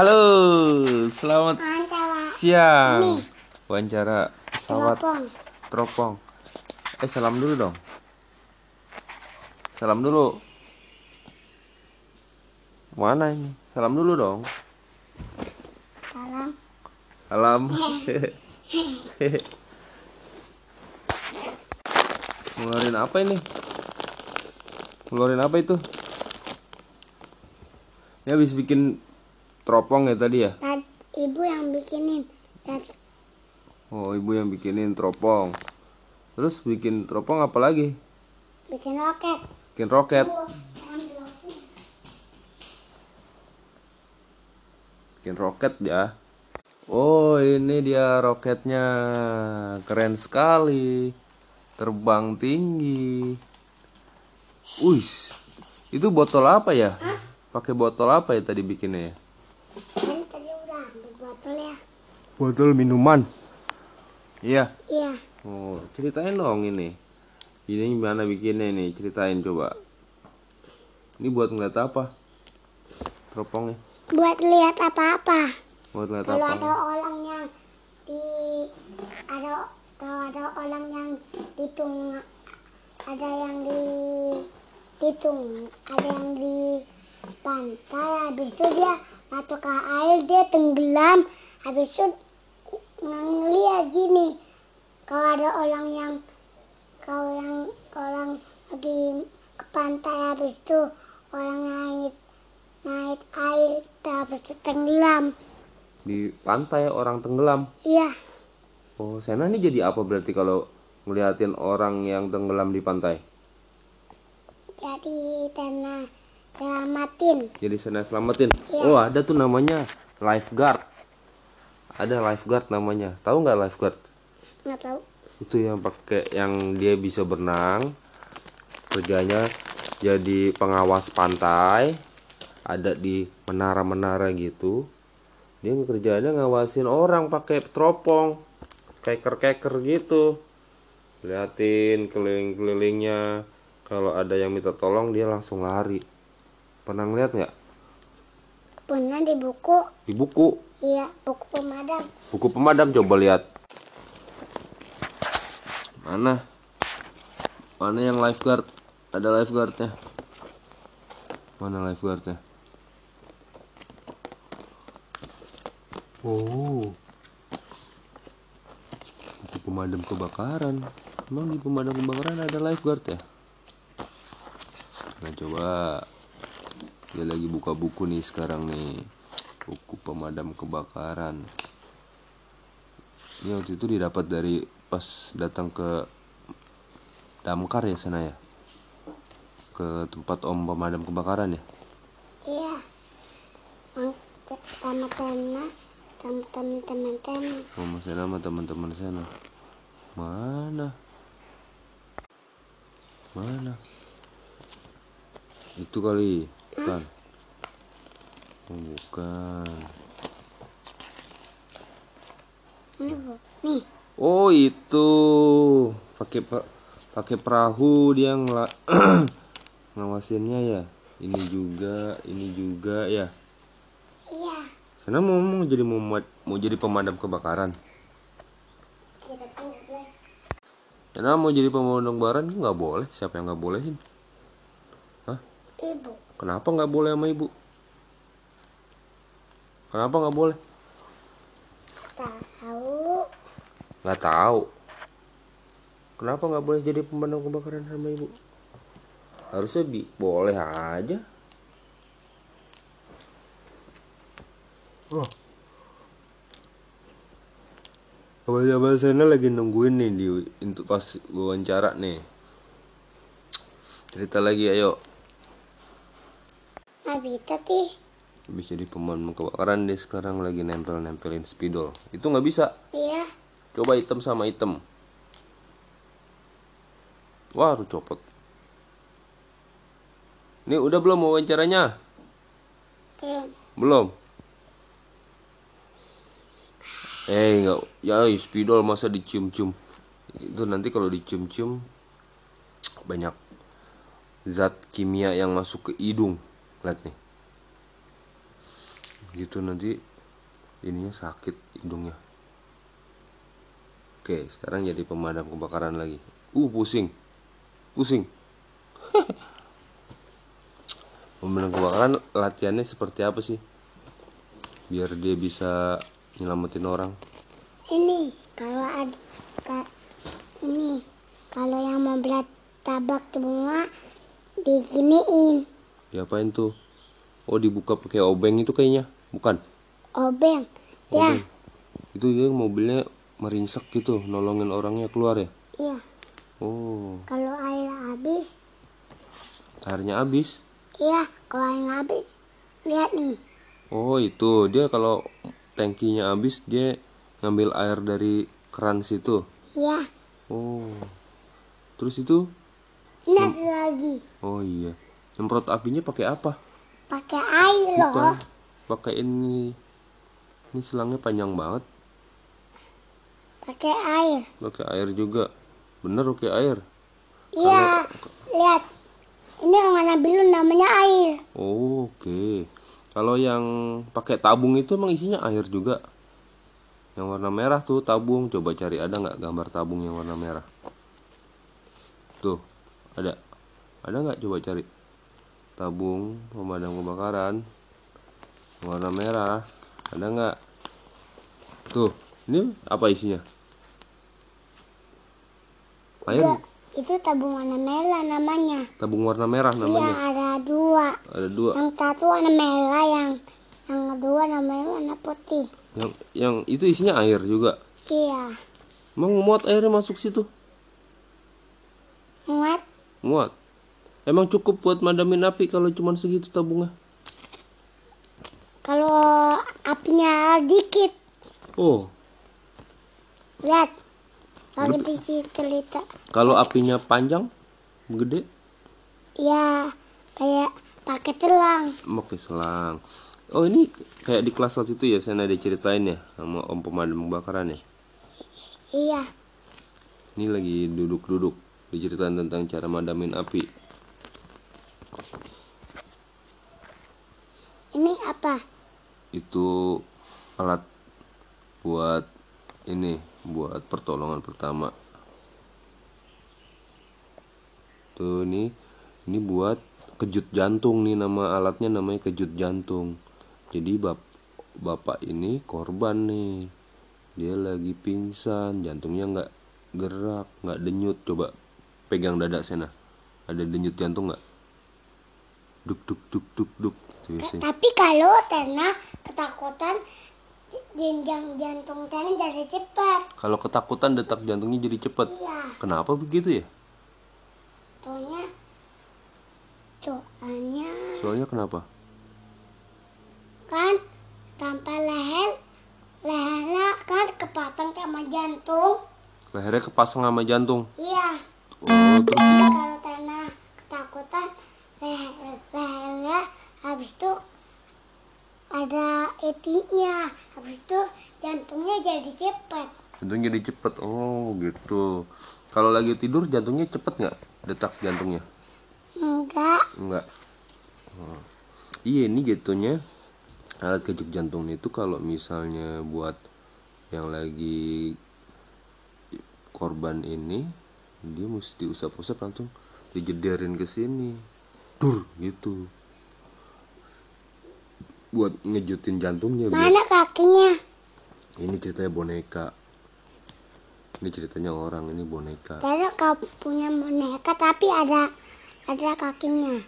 Halo, selamat Antara siang. Ini. Wawancara pesawat teropong. teropong. Eh, salam dulu dong. Salam dulu. Mana ini? Salam dulu dong. Salam. Salam. Ngeluarin apa ini? Ngeluarin apa itu? Ini habis bikin teropong ya tadi ya? Ibu yang bikinin. Oh, ibu yang bikinin teropong. Terus bikin teropong apa lagi? bikin roket. Bikin roket. Bikin roket ya. Oh, ini dia roketnya. Keren sekali. Terbang tinggi. Wih. Itu botol apa ya? Pakai botol apa ya tadi bikinnya ya? Kan tadi udah ambil botol ya. Botol minuman. Iya. Iya. Oh, ceritain dong ini. Ini gimana bikinnya nih? Ceritain coba. Ini buat ngeliat apa? Teropongnya. Buat lihat apa-apa. Buat ngeliat Kalau apa? ada orang yang di ada kalau ada orang yang ditung ada yang di ditung ada yang di pantai habis itu dia masuk ke air dia tenggelam habis itu ngeliat gini kalau ada orang yang kalau yang orang lagi ke pantai habis itu orang naik naik air habis itu tenggelam Di pantai orang tenggelam. iya Oh, Sena ini jadi apa berarti kalau ngeliatin orang yang tenggelam di pantai? jadi tanah selamatin Jadi Sena selamatin. Iya. Oh, ada tuh namanya lifeguard. Ada lifeguard namanya. Tahu nggak lifeguard? nggak tahu. Itu yang pakai yang dia bisa berenang kerjanya jadi pengawas pantai ada di menara-menara gitu. Dia kerjanya ngawasin orang pakai teropong keker-keker gitu. Liatin keliling-kelilingnya. Kalau ada yang minta tolong dia langsung lari. Pernah ngeliat nggak pernah di buku. Di buku? Iya buku pemadam. Buku pemadam coba lihat. Mana? Mana yang lifeguard? Ada lifeguardnya. Mana lifeguardnya? Oh. Buku pemadam kebakaran. Emang di pemadam kebakaran ada lifeguard ya? Nah coba dia lagi buka buku nih sekarang nih. Buku pemadam kebakaran. Ini waktu itu didapat dari pas datang ke damkar ya sana ya? Ke tempat om pemadam kebakaran ya? Iya. Sama sama teman-teman tanah om sana sama teman-teman sana? Mana? Mana? Itu kali bukan oh, bukan ini nih Oh itu pakai pa- pakai perahu dia ngela ngawasinnya ya. Ini juga, ini juga ya. iya Sana mau mau jadi mau, mau jadi pemadam kebakaran. Sana mau jadi pemadam kebakaran nggak boleh. Siapa yang nggak bolehin? Hah? ibu Kenapa nggak boleh sama ibu? Kenapa nggak boleh? tahu Nggak tahu. Kenapa nggak boleh jadi pemadam kebakaran sama ibu? Harusnya bi boleh aja. Oh. Abang-abang sana lagi nungguin nih di untuk pas wawancara nih. Cerita lagi ayo. Nggak bisa sih Habis jadi pemadam kebakaran dia sekarang lagi nempel-nempelin spidol. Itu nggak bisa. iya Coba hitam sama hitam. Wah, harus copot. Ini udah belum wawancaranya? belum Belum. Eh, enggak. Ya, spidol masa dicium-cium. Itu nanti kalau dicium-cium banyak zat kimia yang masuk ke hidung. Lihat nih. gitu nanti ininya sakit hidungnya. Oke sekarang jadi pemadam kebakaran lagi. Uh pusing. Pusing. Pemadam kebakaran latihannya seperti apa sih? Biar dia bisa nyelamatin orang. Ini kalau ada ka- ini. Kalau yang mau berat tabak semua diginiin diapain tuh oh dibuka pakai obeng itu kayaknya bukan obeng. Ya, Obeng. itu dia mobilnya merinsek gitu nolongin orangnya keluar ya iya. oh Kalau air habis, airnya habis iya. Kalau air habis, lihat nih. Oh itu dia kalau tangkinya habis dia ngambil air dari keran situ. Iya. Oh. Terus itu? Ada lagi. Oh iya. Nyemprot apinya pakai apa? Pakai air loh. Pakai ini. Ini selangnya panjang banget. Pakai air. Pakai air juga. Bener pakai air. Iya. Lihat. Ini yang warna biru namanya air. Oh, Oke. Kalau yang pakai tabung itu emang isinya air juga. Yang warna merah tuh tabung. Coba cari ada nggak gambar tabung yang warna merah? Tuh, ada. Ada nggak coba cari? Tabung pemadam kebakaran warna merah. Ada nggak? Tuh, ini apa isinya? Air. Itu tabung warna merah namanya. Tabung warna merah Iya, namanya. ada dua. Ada dua. Yang satu warna merah, yang yang kedua namanya warna putih. Yang yang itu isinya air juga. Iya. Emang muat airnya masuk situ? Muat Muat. Emang cukup buat madamin api kalau cuma segitu tabungnya? kalau apinya dikit. Oh, Lihat. Lagi di cerita. kalau apinya panjang, gede, Ya, kayak pakai telang. pakai selang. Oh ini kayak di kelas waktu itu ya, saya ada ceritain ya sama om pemadam kebakaran ya. Iya. Ini lagi duduk-duduk diceritain tentang cara madamin api. Ini apa? Itu alat buat ini, buat pertolongan pertama. Tuh nih, ini buat kejut jantung nih nama alatnya namanya kejut jantung. Jadi bap bapak ini korban nih. Dia lagi pingsan, jantungnya nggak gerak, nggak denyut. Coba pegang dada sana. Ada denyut jantung nggak? Duk duk duk duk duk. Gitu biasanya. Tapi kalau Tena ketakutan jenjang jantung Tena jadi cepat. Kalau ketakutan detak jantungnya jadi cepet. Iya. Kenapa begitu ya? Soalnya soalnya Soalnya kenapa? kan tanpa leher lehernya kan kepapang sama jantung. Lehernya kepasang sama jantung. Iya. Oh, terus Jadi kalau Tena ketakutan leher lehernya habis itu ada etinya habis itu jantungnya jadi cepat jantungnya jadi cepet. Oh, gitu. Kalau lagi tidur jantungnya cepet nggak? Detak jantungnya? enggak Enggak. Oh. Iya, ini jatuhnya alat kejut jantung itu kalau misalnya buat yang lagi korban ini dia mesti usap-usap langsung dijederin ke sini. Dur gitu. Buat ngejutin jantungnya biar mana kakinya Ini ceritanya boneka. Ini ceritanya orang, ini boneka. Tera kau punya boneka tapi ada ada kakinya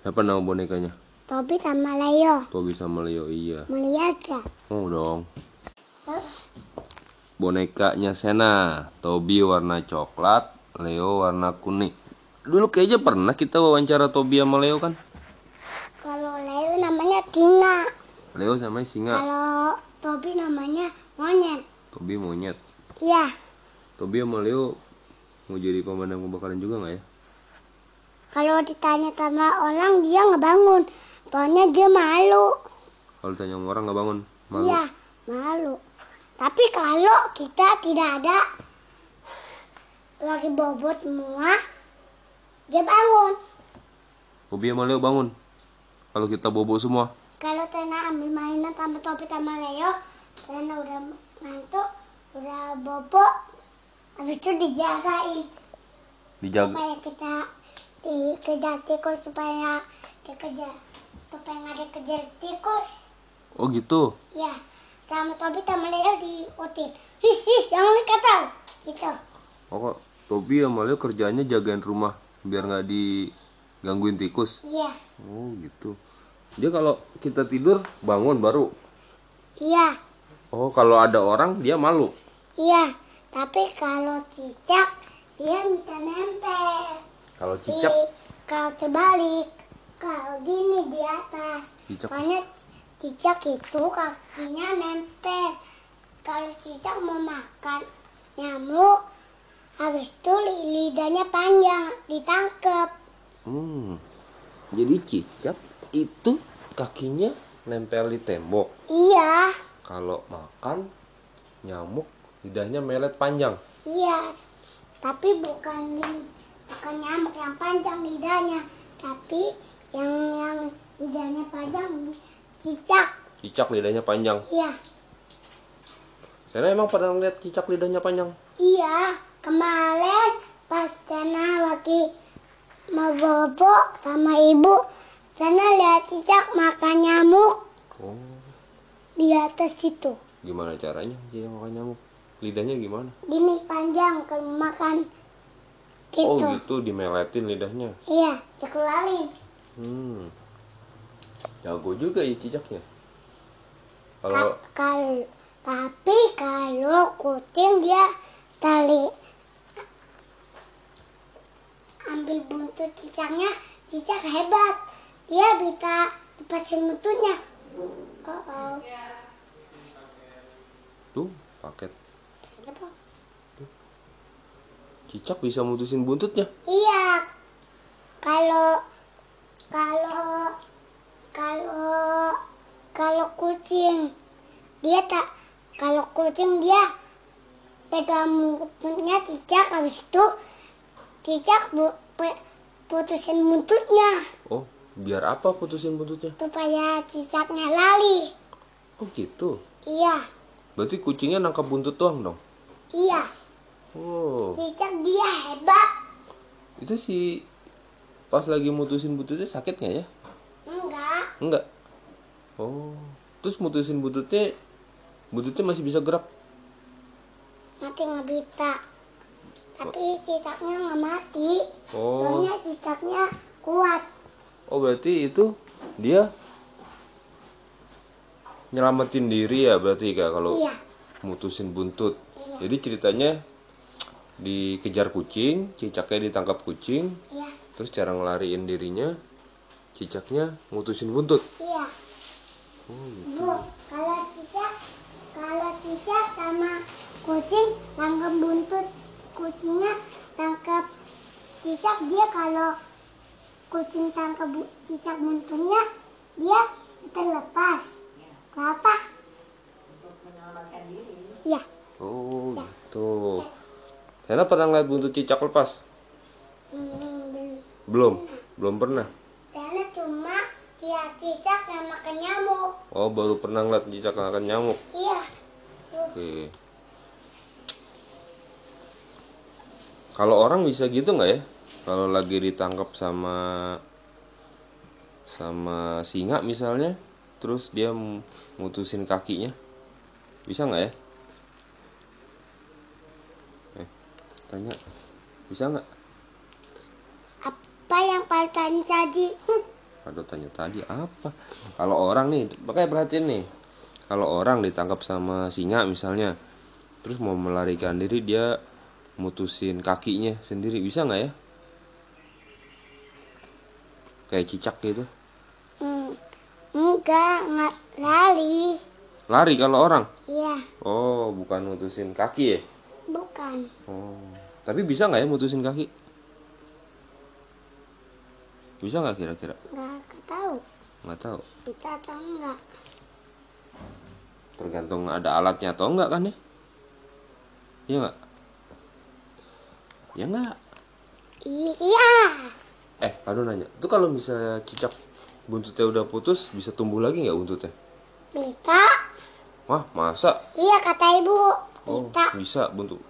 Siapa nama bonekanya? Tobi sama Leo Tobi sama Leo, iya. melihat ya Oh dong. Bonekanya Sena. Tobi warna coklat, Leo warna kuning. Dulu kayaknya pernah kita wawancara Tobi sama Leo kan? Kalau Leo namanya singa, kalau Tobi namanya monyet. Tobi monyet. iya. Tobi sama Leo mau jadi pemadam kebakaran juga nggak ya? kalau ditanya sama orang dia nggak bangun soalnya dia malu. Kalau tanya sama orang nggak bangun, malu. iya malu. Tapi kalau kita tidak ada lagi bobot semua dia bangun. Tobi sama Leo bangun. Kalau kita bobo semua, kalau Tena ambil mainan sama Topi sama Leo, Tena udah ngantuk, udah bobo, habis itu dijagain Dijaga. supaya kita dikejar tikus supaya dikejar supaya nggak dikejar tikus. Oh gitu. Ya, sama Topi sama Leo diutin. His, his, jangan dikata. Gitu. Oh, kok Tobi sama Leo kerjanya jagain rumah biar nggak digangguin tikus. Iya, Oh gitu. Dia kalau kita tidur bangun baru. iya, Oh kalau ada orang dia malu. iya. Tapi kalau cicak, dia bisa nempel. Kalau Di, cicak, kalau terbalik, kalau gini di atas. Cicak. Soalnya cicak itu kakinya nempel. Kalau cicak mau makan nyamuk, habis itu li- lidahnya panjang, ditangkep. hmm, jadi cicak itu kakinya nempel di tembok. Iya, Kalau makan nyamuk lidahnya melet panjang. iya. Tapi bukan bukan nyamuk yang panjang lidahnya, tapi yang yang lidahnya panjang cicak. Cicak lidahnya panjang. Iya. Saya emang pernah lihat cicak lidahnya panjang. Iya, kemarin pas Tana lagi mau bobo sama ibu, Tana lihat cicak makan nyamuk Oh, di atas situ. gimana caranya dia makan nyamuk? Lidahnya gimana? Gini panjang kalau makan Oh gitu. gitu dimeletin lidahnya. Iya, dikeluarin. Hmm. Jago juga ya cicaknya. Kalau Kalau tapi kalau kucing dia tali ambil buntut cicaknya, cicak hebat. Dia bisa lepasin buntutnya. Oh, oh. tuh paket Apa? cicak bisa mutusin buntutnya. Iya. Kalau kalau kalau kalau kucing dia tak kalau kucing dia pegang mulutnya cicak habis itu cicak putusin buntutnya Oh, biar apa putusin buntutnya? supaya cicaknya lari. Oh gitu. Iya, Berarti kucingnya nangkap buntut doang dong. iya. Oh, Cicak dia hebat. itu si pas lagi mutusin buntutnya sakit nggak ya? Enggak. Enggak. Oh, terus mutusin buntutnya, buntutnya masih bisa gerak. Mati nggak bisa. Tapi cicaknya nggak mati. Oh, Soalnya cicaknya kuat. Oh berarti itu dia nyelamatin diri ya berarti kak kalau Iya, mutusin buntut. Iya. Jadi ceritanya dikejar kucing, cicaknya ditangkap kucing, iya, terus cara ngelariin dirinya, cicaknya mutusin buntut. iya. Oh, gitu. Bu, kalau cicak, kalau cicak sama kucing tangkap buntut kucingnya tangkap cicak dia kalau kucing tangkap bu- cicak buntutnya dia terlepas. Kenapa? Iya, Oh, gitu. Hena pernah ngeliat buntut cicak lepas? hmm, belum. Belum, belum pernah. Karena cuma ya cicak yang makan nyamuk. Oh, baru pernah ngeliat cicak makan nyamuk. Iya. Oke. Kalau orang bisa gitu nggak ya? Kalau lagi ditangkap sama sama singa misalnya, terus dia mutusin kakinya, bisa nggak ya? Eh, tanya, bisa nggak? Apa yang paling tadi tadi? Hmm, Aduh tanya tadi apa? Kalau orang nih, makanya perhatiin nih. Kalau orang ditangkap sama singa misalnya, terus mau melarikan diri dia mutusin kakinya sendiri bisa nggak ya? Kayak cicak gitu. Hmm, enggak, enggak lari. Lari kalau orang. Iya, Oh, bukan mutusin kaki ya? bukan. Oh, tapi bisa nggak ya mutusin kaki? Bisa nggak kira-kira? Enggak tahu. Nggak tahu. Kita atau enggak. Tergantung ada alatnya atau enggak kan ya? Iya nggak? Ya nggak? Iya. Eh, aduh nanya. Itu kalau misalnya cicak buntutnya udah putus bisa tumbuh lagi nggak buntutnya bisa wah masa iya kata ibu oh bisa bisa buntut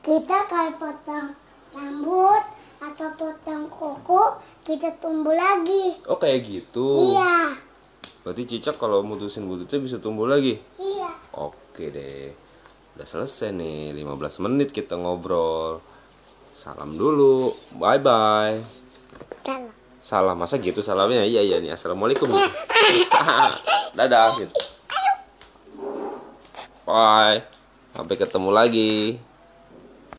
kita kalau potong rambut atau potong kuku kita tumbuh lagi oh kayak gitu iya berarti cicak kalau mutusin buntutnya bisa tumbuh lagi iya Oke deh. Udah selesai nih 15 menit kita ngobrol. Salam dulu. Bye bye. Salah Salam masa gitu salamnya? Iya iya nih. Assalamualaikum. Dadah gitu. Bye. Sampai ketemu lagi.